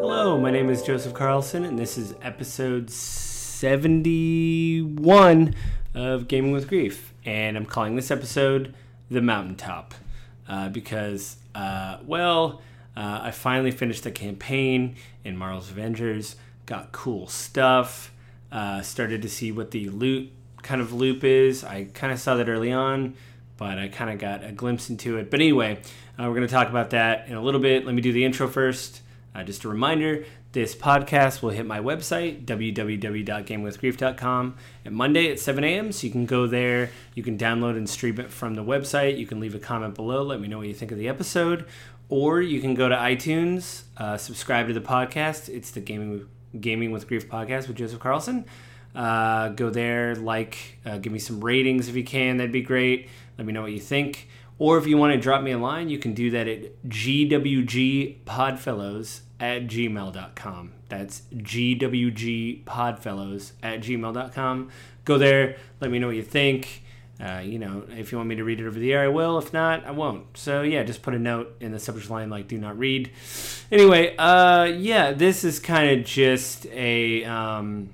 Hello, my name is Joseph Carlson, and this is episode 71 of Gaming with Grief. And I'm calling this episode The Mountaintop uh, because, uh, well, uh, I finally finished the campaign in Marvel's Avengers, got cool stuff, uh, started to see what the loot kind of loop is. I kind of saw that early on, but I kind of got a glimpse into it. But anyway, uh, we're going to talk about that in a little bit. Let me do the intro first. Uh, just a reminder this podcast will hit my website, www.gamewithgrief.com, at Monday at 7 a.m. So you can go there. You can download and stream it from the website. You can leave a comment below. Let me know what you think of the episode. Or you can go to iTunes, uh, subscribe to the podcast. It's the Gaming, Gaming with Grief podcast with Joseph Carlson. Uh, go there, like, uh, give me some ratings if you can. That'd be great. Let me know what you think. Or if you want to drop me a line, you can do that at gwgpodfellows at gmail.com. That's gwgpodfellows at gmail.com. Go there, let me know what you think. Uh, you know, if you want me to read it over the air, I will. If not, I won't. So yeah, just put a note in the subject line like "Do not read." Anyway, uh, yeah, this is kind of just a um,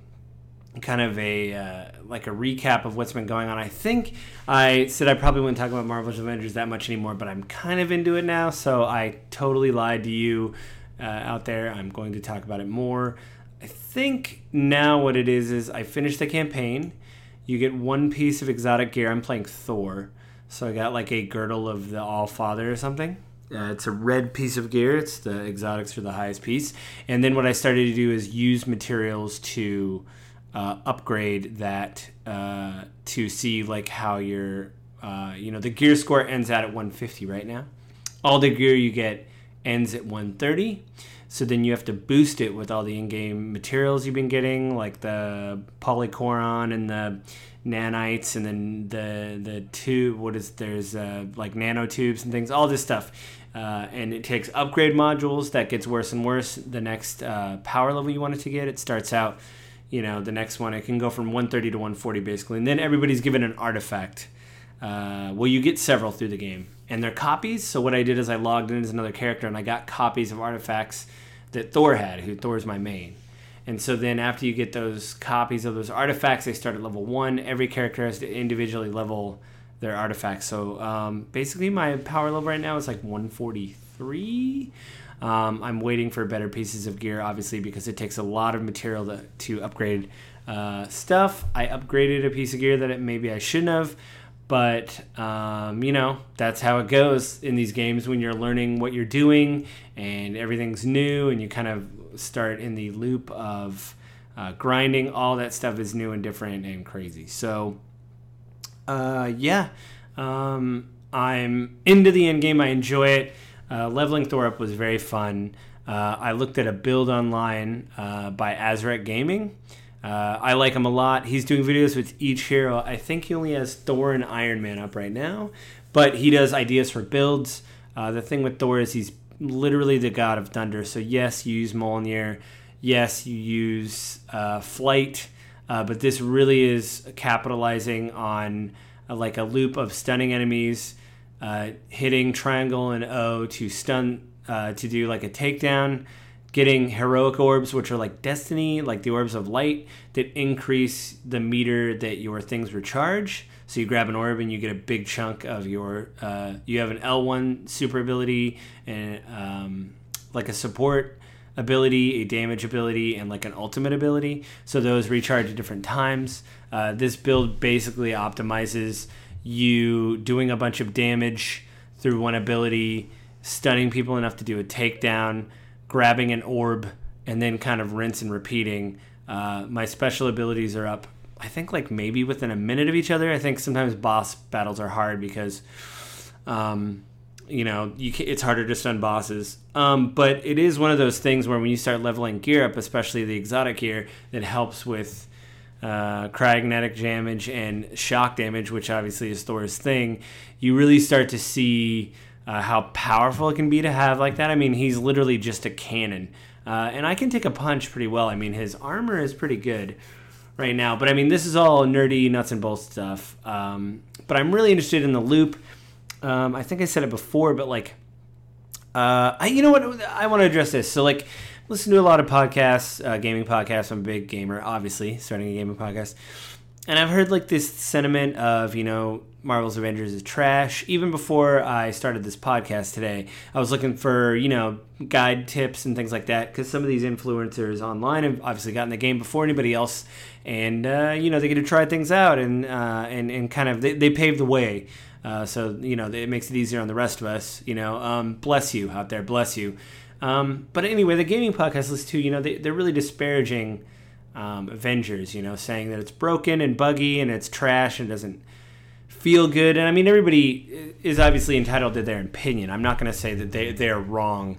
kind of a uh, like a recap of what's been going on. I think I said I probably wouldn't talk about Marvel's Avengers that much anymore, but I'm kind of into it now, so I totally lied to you uh, out there. I'm going to talk about it more. I think now what it is is I finished the campaign. You get one piece of exotic gear. I'm playing Thor, so I got like a girdle of the All Father or something. Uh, it's a red piece of gear. It's the exotics for the highest piece. And then what I started to do is use materials to uh, upgrade that uh, to see like how your uh, you know the gear score ends out at 150 right now. All the gear you get ends at 130. So then you have to boost it with all the in-game materials you've been getting, like the polychoron and the nanites, and then the the tube. What is there's uh, like nanotubes and things, all this stuff. Uh, and it takes upgrade modules that gets worse and worse. The next uh, power level you want it to get, it starts out you know the next one it can go from 130 to 140 basically. And then everybody's given an artifact. Uh, well you get several through the game. And they're copies. So what i did is i logged in as another character and i got copies of artifacts that thor had who thor's my main. And so then after you get those copies of those artifacts they start at level one. Every character has to individually level their artifacts. So um, basically my power level right now is like 143 um, I'm waiting for better pieces of gear, obviously, because it takes a lot of material to, to upgrade uh, stuff. I upgraded a piece of gear that it, maybe I shouldn't have, but um, you know that's how it goes in these games when you're learning what you're doing and everything's new, and you kind of start in the loop of uh, grinding. All that stuff is new and different and crazy. So, uh, yeah, um, I'm into the end game. I enjoy it. Uh, leveling Thor up was very fun. Uh, I looked at a build online uh, by Azrek Gaming. Uh, I like him a lot. He's doing videos with each hero. I think he only has Thor and Iron Man up right now, but he does ideas for builds. Uh, the thing with Thor is he's literally the god of thunder. So yes, you use Mjolnir. Yes, you use uh, flight. but this really is capitalizing on like a loop of stunning enemies uh, hitting triangle and O to stun uh, to do like a takedown, getting heroic orbs, which are like destiny, like the orbs of light that increase the meter that your things recharge. So you grab an orb and you get a big chunk of your. Uh, you have an L1 super ability and um, like a support ability, a damage ability, and like an ultimate ability. So those recharge at different times. Uh, this build basically optimizes you doing a bunch of damage through one ability, stunning people enough to do a takedown, grabbing an orb, and then kind of rinse and repeating. Uh, my special abilities are up, I think, like maybe within a minute of each other. I think sometimes boss battles are hard because, um, you know, you can, it's harder to stun bosses. Um, but it is one of those things where when you start leveling gear up, especially the exotic gear, that helps with uh, damage and shock damage, which obviously is Thor's thing, you really start to see uh, how powerful it can be to have like that. I mean, he's literally just a cannon. Uh, and I can take a punch pretty well. I mean, his armor is pretty good right now. But I mean, this is all nerdy nuts and bolts stuff. Um, but I'm really interested in the loop. Um, I think I said it before, but like, Uh, I, you know what? I want to address this. So, like, listen to a lot of podcasts, uh, gaming podcasts. I'm a big gamer, obviously, starting a gaming podcast. And I've heard like this sentiment of, you know, Marvel's Avengers is trash. Even before I started this podcast today, I was looking for, you know, guide tips and things like that because some of these influencers online have obviously gotten the game before anybody else. And, uh, you know, they get to try things out and, uh, and, and kind of, they, they pave the way. Uh, so, you know, it makes it easier on the rest of us, you know. Um, bless you out there, bless you. Um, but anyway, the gaming podcast list too, you know, they, they're really disparaging um, Avengers, you know, saying that it's broken and buggy and it's trash and doesn't feel good. And I mean, everybody is obviously entitled to their opinion. I'm not going to say that they, they're wrong.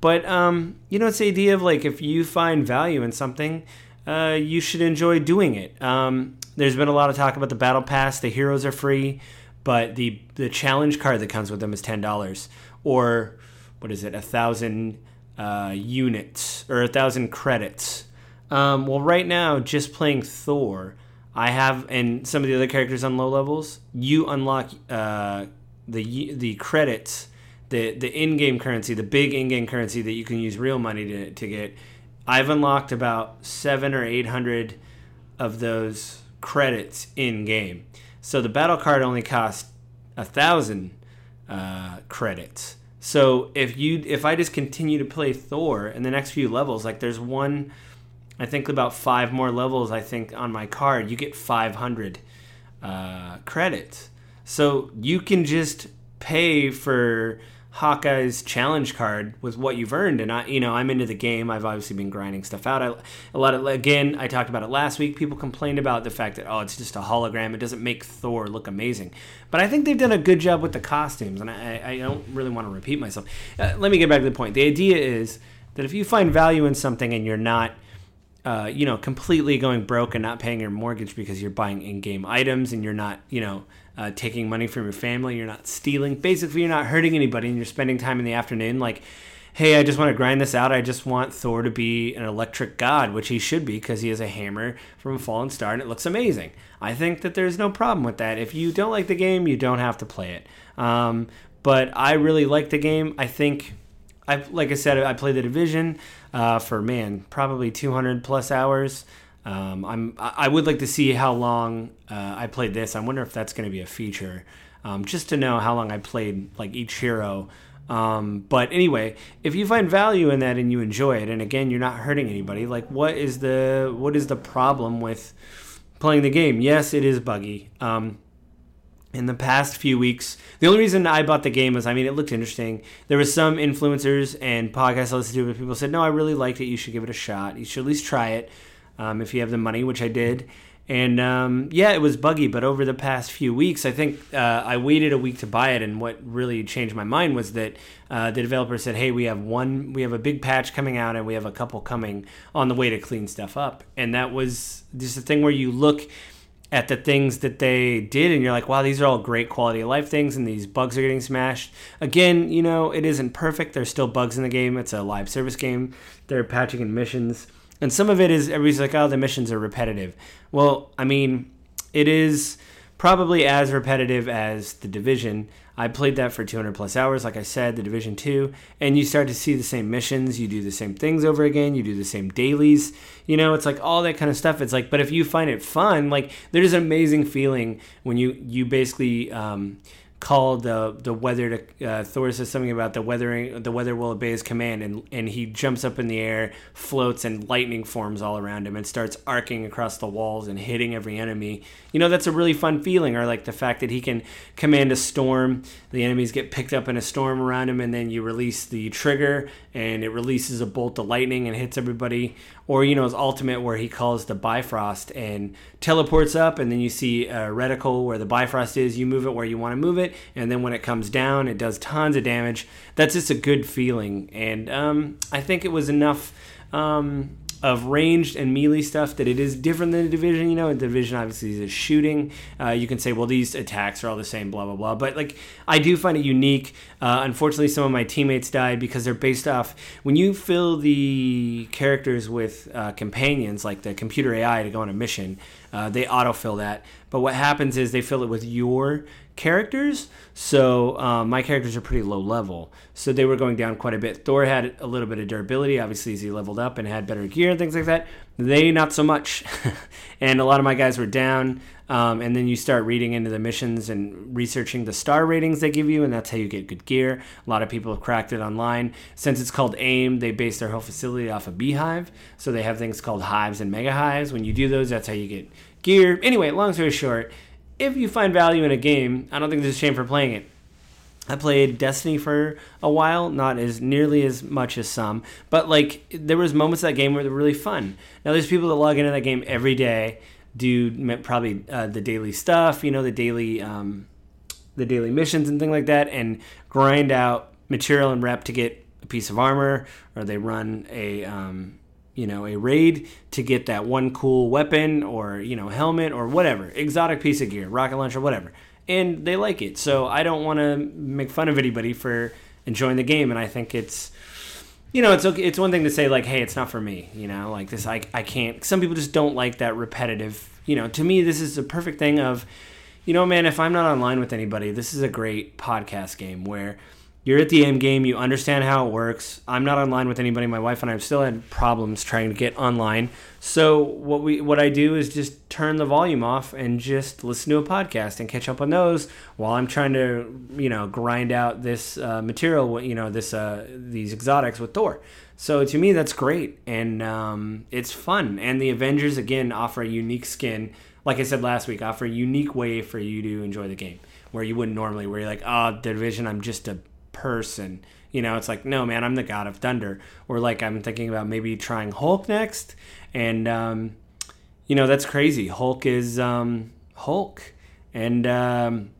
But, um, you know, it's the idea of like if you find value in something, uh, you should enjoy doing it. Um, there's been a lot of talk about the Battle Pass. The heroes are free, but the, the challenge card that comes with them is $10. Or, what is it, a thousand uh, units or a thousand credits. Um, well, right now, just playing Thor, I have, and some of the other characters on low levels, you unlock uh, the the credits, the the in-game currency, the big in-game currency that you can use real money to, to get. I've unlocked about seven or eight hundred of those credits in game. So the battle card only costs a thousand uh, credits. So if you if I just continue to play Thor in the next few levels, like there's one I think about five more levels. I think on my card, you get 500 uh, credits. So you can just pay for Hawkeye's challenge card with what you've earned. And I, you know, I'm into the game. I've obviously been grinding stuff out. I, a lot of again, I talked about it last week. People complained about the fact that oh, it's just a hologram. It doesn't make Thor look amazing. But I think they've done a good job with the costumes, and I, I don't really want to repeat myself. Uh, let me get back to the point. The idea is that if you find value in something and you're not uh, you know, completely going broke and not paying your mortgage because you're buying in-game items and you're not, you know, uh, taking money from your family. You're not stealing. Basically, you're not hurting anybody, and you're spending time in the afternoon like, hey, I just want to grind this out. I just want Thor to be an electric god, which he should be because he has a hammer from a fallen star and it looks amazing. I think that there's no problem with that. If you don't like the game, you don't have to play it. Um, but I really like the game. I think I like I said, I played the division uh, for man probably 200 plus hours. Um, I'm I would like to see how long uh, I played this. I wonder if that's going to be a feature, um, just to know how long I played like each hero. Um, but anyway, if you find value in that and you enjoy it, and again you're not hurting anybody, like what is the what is the problem with playing the game? Yes, it is buggy. Um, in the past few weeks. The only reason I bought the game was, I mean, it looked interesting. There was some influencers and podcasts I listened to, but people said, no, I really liked it. You should give it a shot. You should at least try it um, if you have the money, which I did. And um, yeah, it was buggy, but over the past few weeks, I think uh, I waited a week to buy it. And what really changed my mind was that uh, the developer said, "Hey, we have one, we have a big patch coming out, and we have a couple coming on the way to clean stuff up." And that was just a thing where you look at the things that they did and you're like wow these are all great quality of life things and these bugs are getting smashed again you know it isn't perfect there's still bugs in the game it's a live service game they're patching in missions and some of it is everybody's like oh the missions are repetitive well i mean it is probably as repetitive as the division I played that for 200 plus hours, like I said, the Division 2, and you start to see the same missions. You do the same things over again. You do the same dailies. You know, it's like all that kind of stuff. It's like, but if you find it fun, like there's an amazing feeling when you you basically um, call the the weather to uh, Thor says something about the weathering the weather will obey his command and and he jumps up in the air floats and lightning forms all around him and starts arcing across the walls and hitting every enemy. You know that's a really fun feeling or like the fact that he can command a storm the enemies get picked up in a storm around him and then you release the trigger and it releases a bolt of lightning and hits everybody or you know his ultimate where he calls the Bifrost and teleports up, and then you see a reticle where the Bifrost is. You move it where you want to move it, and then when it comes down, it does tons of damage. That's just a good feeling, and um, I think it was enough. Um, of ranged and melee stuff that it is different than the division. You know, a division obviously is shooting. Uh, you can say, well, these attacks are all the same, blah blah blah. But like, I do find it unique. Uh, unfortunately, some of my teammates died because they're based off when you fill the characters with uh, companions, like the computer AI, to go on a mission. Uh, they autofill that, but what happens is they fill it with your characters. So um, my characters are pretty low level, so they were going down quite a bit. Thor had a little bit of durability, obviously, as he leveled up and had better gear and things like that. They not so much, and a lot of my guys were down. Um, and then you start reading into the missions and researching the star ratings they give you, and that's how you get good gear. A lot of people have cracked it online. Since it's called AIM, they base their whole facility off a beehive. So they have things called hives and mega hives. When you do those, that's how you get gear. Anyway, long story short, if you find value in a game, I don't think there's a shame for playing it. I played Destiny for a while, not as nearly as much as some, but like there was moments of that game where they're really fun. Now there's people that log into that game every day, do probably uh, the daily stuff, you know, the daily um, the daily missions and things like that, and grind out material and rep to get a piece of armor, or they run a um, you know a raid to get that one cool weapon or you know helmet or whatever exotic piece of gear rocket launcher whatever and they like it. So i don't want to make fun of anybody for enjoying the game and i think it's you know it's okay it's one thing to say like hey it's not for me you know like this i, I can't some people just don't like that repetitive you know to me this is a perfect thing of you know man if i'm not online with anybody this is a great podcast game where you're at the end game. You understand how it works. I'm not online with anybody. My wife and I have still had problems trying to get online. So what we what I do is just turn the volume off and just listen to a podcast and catch up on those while I'm trying to you know grind out this uh, material. You know this uh, these exotics with Thor. So to me that's great and um, it's fun. And the Avengers again offer a unique skin. Like I said last week, offer a unique way for you to enjoy the game where you wouldn't normally. Where you're like, oh, the division, I'm just a person. You know, it's like, no, man, I'm the god of thunder. Or like, I'm thinking about maybe trying Hulk next. And, um, you know, that's crazy. Hulk is um, Hulk. And, um,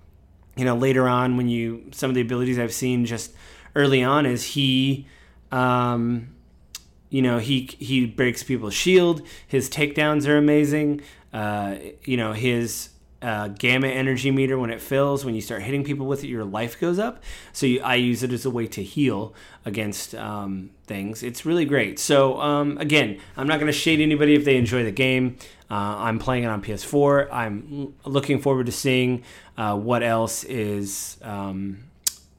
you know, later on, when you, some of the abilities I've seen just early on is he, um, you know, he, he breaks people's shield. His takedowns are amazing. Uh, you know, his, uh, gamma energy meter when it fills. When you start hitting people with it, your life goes up. So you, I use it as a way to heal against um, things. It's really great. So um, again, I'm not going to shade anybody if they enjoy the game. Uh, I'm playing it on PS4. I'm looking forward to seeing uh, what else is. Um,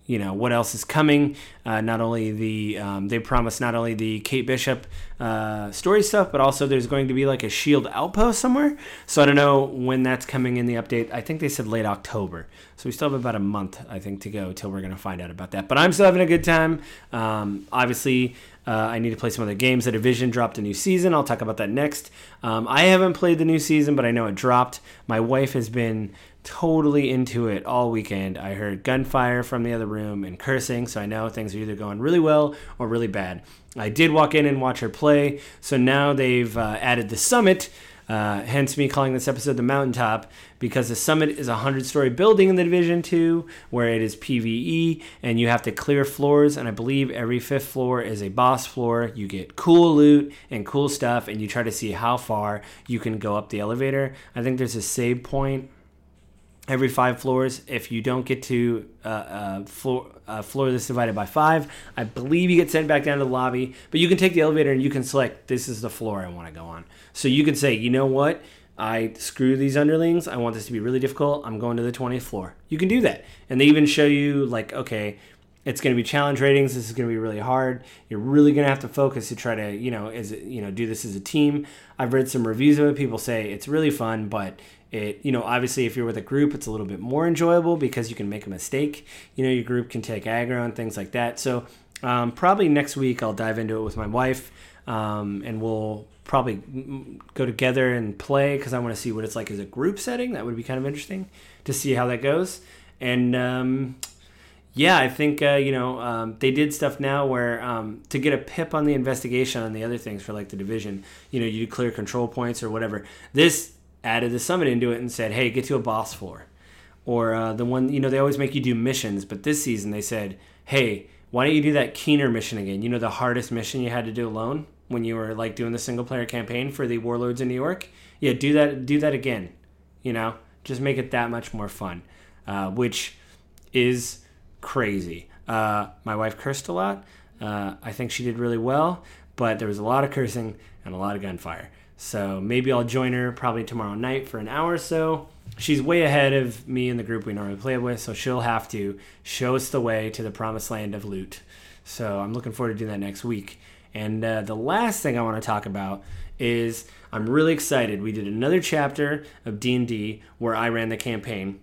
you know what else is coming. Uh, not only the um, they promise not only the Kate Bishop uh, story stuff, but also there's going to be like a Shield outpost somewhere. So I don't know when that's coming in the update. I think they said late October. So we still have about a month, I think, to go till we're to find out about that. But I'm still having a good time. Um, obviously. Uh, I need to play some other games. The Division dropped a new season. I'll talk about that next. Um, I haven't played the new season, but I know it dropped. My wife has been totally into it all weekend. I heard gunfire from the other room and cursing, so I know things are either going really well or really bad. I did walk in and watch her play, so now they've uh, added the summit. Uh, hence me calling this episode the mountaintop because the summit is a 100 story building in the division 2 where it is pve and you have to clear floors and i believe every fifth floor is a boss floor you get cool loot and cool stuff and you try to see how far you can go up the elevator i think there's a save point every five floors. If you don't get to uh, uh, floor uh, floor that's divided by five, I believe you get sent back down to the lobby. But you can take the elevator and you can select this is the floor I want to go on. So you can say, you know what, I screw these underlings. I want this to be really difficult. I'm going to the 20th floor. You can do that, and they even show you like, okay. It's going to be challenge ratings. This is going to be really hard. You're really going to have to focus to try to, you know, as you know, do this as a team. I've read some reviews of it. People say it's really fun, but it you know obviously if you're with a group it's a little bit more enjoyable because you can make a mistake. You know your group can take aggro and things like that. So um, probably next week i'll dive into it with my wife um, and we'll probably go together and play because i want to see what it's like as a group setting. That would be kind of interesting to see how that goes. And um, yeah, I think uh, you know um, they did stuff now where um, to get a pip on the investigation on the other things for like the division, you know, you clear control points or whatever. This added the summit into it and said, hey, get to a boss floor. Or uh, the one, you know, they always make you do missions, but this season they said, hey, why don't you do that Keener mission again? You know, the hardest mission you had to do alone when you were like doing the single player campaign for the Warlords in New York? Yeah, do that, do that again. You know, just make it that much more fun, uh, which is crazy. Uh, my wife cursed a lot. Uh, I think she did really well, but there was a lot of cursing and a lot of gunfire. So maybe I'll join her probably tomorrow night for an hour or so. She's way ahead of me in the group we normally play with, so she'll have to show us the way to the promised land of loot. So I'm looking forward to doing that next week. And uh, the last thing I want to talk about is I'm really excited. We did another chapter of D&D where I ran the campaign.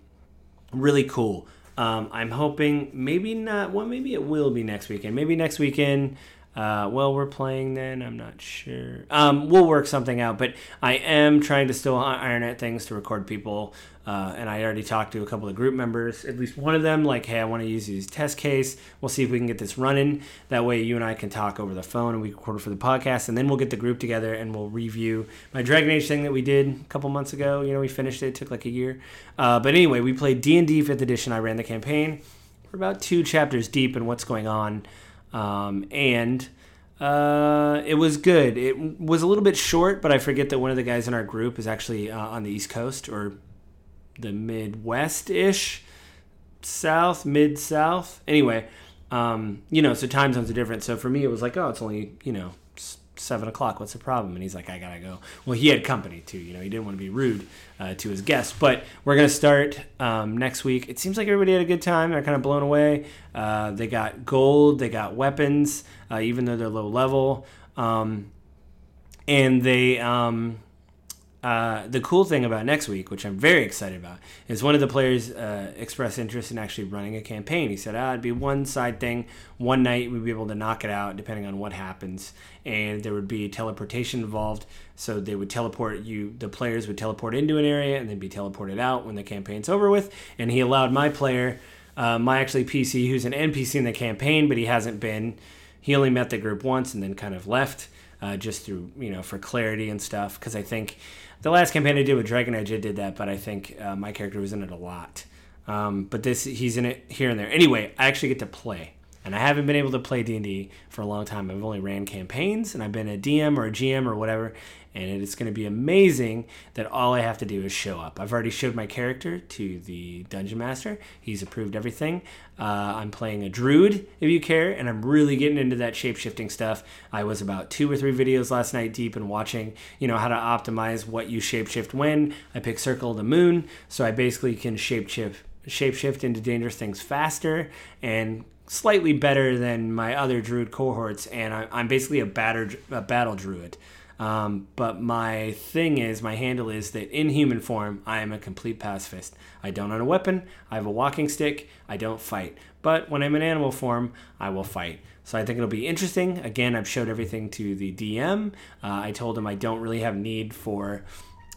Really cool. Um, I'm hoping maybe not. Well, maybe it will be next weekend. Maybe next weekend uh, well, we're playing then. I'm not sure. Um, we'll work something out, but I am trying to still iron out things to record people. Uh, and I already talked to a couple of group members, at least one of them, like, hey, I want to use these test case. We'll see if we can get this running. That way, you and I can talk over the phone and we record for the podcast, and then we'll get the group together and we'll review my Dragon Age thing that we did a couple months ago. You know, we finished it. It took like a year. Uh, but anyway, we played D and D Fifth Edition. I ran the campaign. We're about two chapters deep in what's going on um, and uh, it was good. It was a little bit short, but I forget that one of the guys in our group is actually uh, on the East Coast or the Midwest ish, South, Mid South. Anyway, um, you know, so time zones are different. So for me, it was like, oh, it's only, you know, seven o'clock. What's the problem? And he's like, I gotta go. Well, he had company too. You know, he didn't want to be rude uh, to his guests. But we're gonna start um, next week. It seems like everybody had a good time. They're kind of blown away. Uh, they got gold. They got weapons, uh, even though they're low level. Um, and they um, uh, the cool thing about next week, which I'm very excited about, is one of the players uh, expressed interest in actually running a campaign. He said, ah, it'd be one side thing. One night we'd be able to knock it out depending on what happens. And there would be teleportation involved. So they would teleport you, the players would teleport into an area and then be teleported out when the campaign's over with. And he allowed my player, uh, my actually PC, who's an NPC in the campaign, but he hasn't been, he only met the group once and then kind of left. Uh, just through you know for clarity and stuff because I think the last campaign I did with Dragon Age, I did that, but I think uh, my character was in it a lot. Um, but this, he's in it here and there. Anyway, I actually get to play, and I haven't been able to play D and D for a long time. I've only ran campaigns, and I've been a DM or a GM or whatever, and it's going to be amazing that all I have to do is show up. I've already showed my character to the dungeon master. He's approved everything. Uh, I'm playing a druid, if you care, and I'm really getting into that shape shifting stuff. I was about two or three videos last night deep and watching, you know, how to optimize what you shapeshift when. I pick Circle of the Moon, so I basically can shapeshift shapeshift into dangerous things faster and slightly better than my other druid cohorts. And I, am basically a, batter, a battle druid. Um, but my thing is, my handle is that in human form, I am a complete pacifist. I don't own a weapon. I have a walking stick. I don't fight. But when I'm in animal form, I will fight. So I think it'll be interesting. Again, I've showed everything to the DM. Uh, I told him I don't really have need for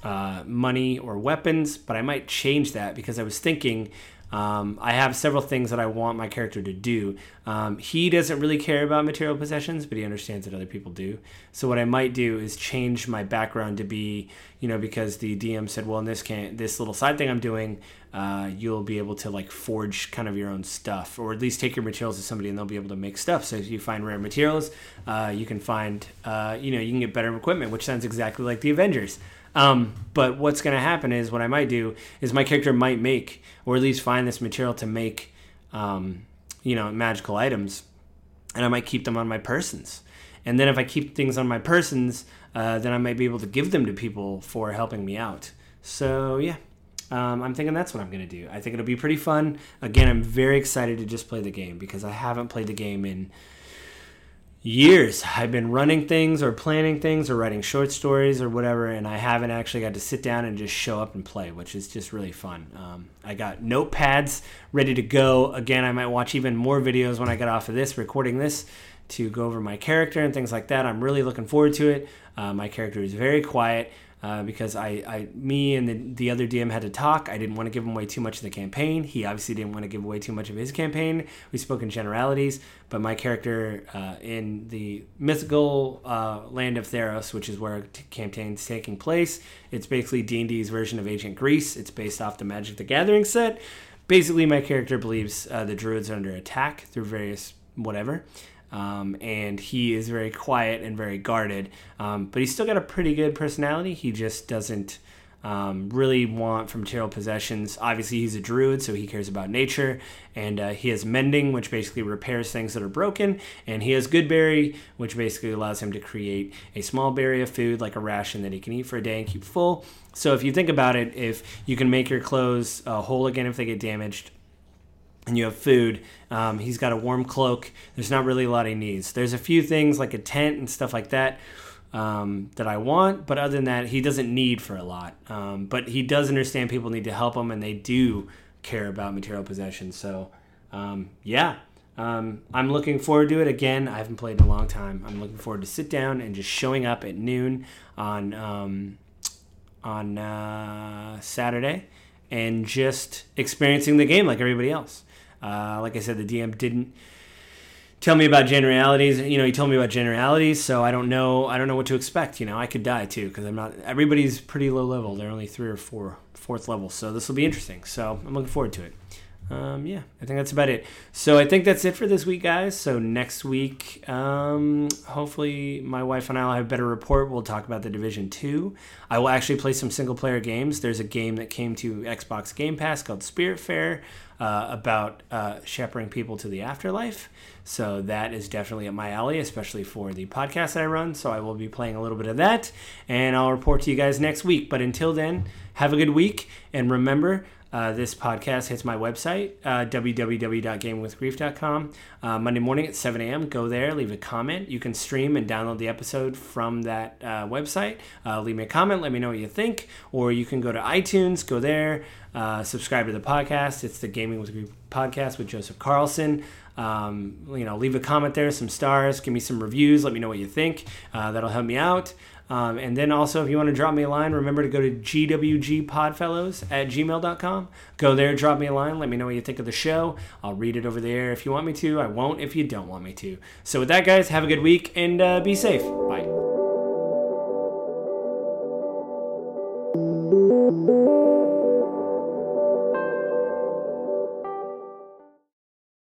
uh, money or weapons, but I might change that because I was thinking um, I have several things that I want my character to do. Um, he doesn't really care about material possessions, but he understands that other people do. So what I might do is change my background to be, you know, because the DM said, well, in this can this little side thing I'm doing, uh, you'll be able to like forge kind of your own stuff, or at least take your materials to somebody and they'll be able to make stuff. So if you find rare materials, uh, you can find, uh, you know, you can get better equipment, which sounds exactly like the Avengers. Um, but what's going to happen is what I might do is my character might make, or at least find this material to make, um, you know, magical items, and I might keep them on my persons. And then if I keep things on my persons, uh, then I might be able to give them to people for helping me out. So yeah, um, I'm thinking that's what I'm going to do. I think it'll be pretty fun. Again, I'm very excited to just play the game because I haven't played the game in years I've been running things or planning things or writing short stories or whatever, and I haven't actually got to sit down and just show up and play, which is just really fun. Um, I got notepads ready to go. Again, I might watch even more videos when I get off of this, recording this, to go over my character and things like that. I'm really looking forward to it. Uh, my character is very quiet. Uh, because I, I, me and the, the other DM had to talk. I didn't want to give him away too much of the campaign. He obviously didn't want to give away too much of his campaign. We spoke in generalities, but my character uh, in the mythical uh, land of Theros, which is where the campaign's taking place, it's basically D&D's version of Ancient Greece. It's based off the Magic the Gathering set. Basically, my character believes uh, the druids are under attack through various whatever. Um, and he is very quiet and very guarded. Um, but he's still got a pretty good personality. He just doesn't. um, really want for material possessions. Obviously, he's a druid, so he cares about nature, and uh, he has mending, which basically repairs things that are broken, and he has Goodberry, which basically allows him to create a small berry of food, like a ration that he can eat for a day and keep full. So if you think about it, if you can make your clothes uh, whole again if they get damaged, and you have food. Um, he's got a warm cloak. There's not really a lot he needs. There's a few things like a tent and stuff like that um, that I want, but other than that, he doesn't need for a lot. Um, but he does understand people need to help him, and they do care about material possessions. So, um, yeah, um, I'm looking forward to it. Again, I haven't played in a long time. I'm looking forward to sit down and just showing up at noon on um, on uh, Saturday and just experiencing the game like everybody else. Uh, like I said, the DM didn't tell me about generalities. You know, he told me about generalities, so I don't know. I don't know what to expect. You know, I could die too because I'm not. Everybody's pretty low level. They're only three or four, fourth level. So this will be interesting. So I'm looking forward to it. Um, yeah, I think that's about it. So I think that's it for this week, guys. So next week, um, hopefully, my wife and I will have a better report. We'll talk about the Division Two. I will actually play some single player games. There's a game that came to Xbox Game Pass called Spiritfarer uh, about uh, shepherding people to the afterlife. So that is definitely up my alley, especially for the podcast that I run. So I will be playing a little bit of that, and I'll report to you guys next week. But until then, have a good week, and remember uh, this podcast hits my website, uh, www.gamingwithgrief.com. Uh, Monday morning at 7 a.m. Go there, leave a comment. You can stream and download the episode from that uh, website. Uh, leave me a comment, let me know what you think. Or you can go to iTunes, go there, subscribe to the podcast. It's the Gaming with Grief podcast with Joseph Carlson. Um, you know, leave a comment there, some stars, give me some reviews, let me know what you think. that'll help me out. Um, and then also, if you want to drop me a line, remember to go to gwgpodfellows at gmail.com. Go there, drop me a line, let me know what you think of the show. I'll read it over there if you want me to. I won't if you don't want me to. So, with that, guys, have a good week and uh, be safe. Bye. Thank you.